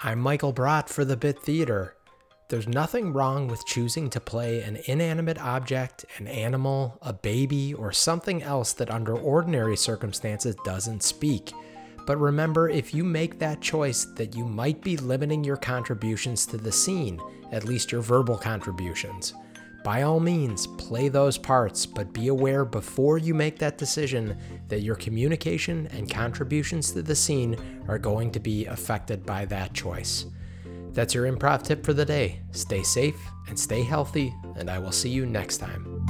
I'm Michael Brott for the Bit Theater. There's nothing wrong with choosing to play an inanimate object, an animal, a baby, or something else that under ordinary circumstances doesn't speak. But remember, if you make that choice, that you might be limiting your contributions to the scene, at least your verbal contributions. By all means, play those parts, but be aware before you make that decision that your communication and contributions to the scene are going to be affected by that choice. That's your improv tip for the day. Stay safe and stay healthy, and I will see you next time.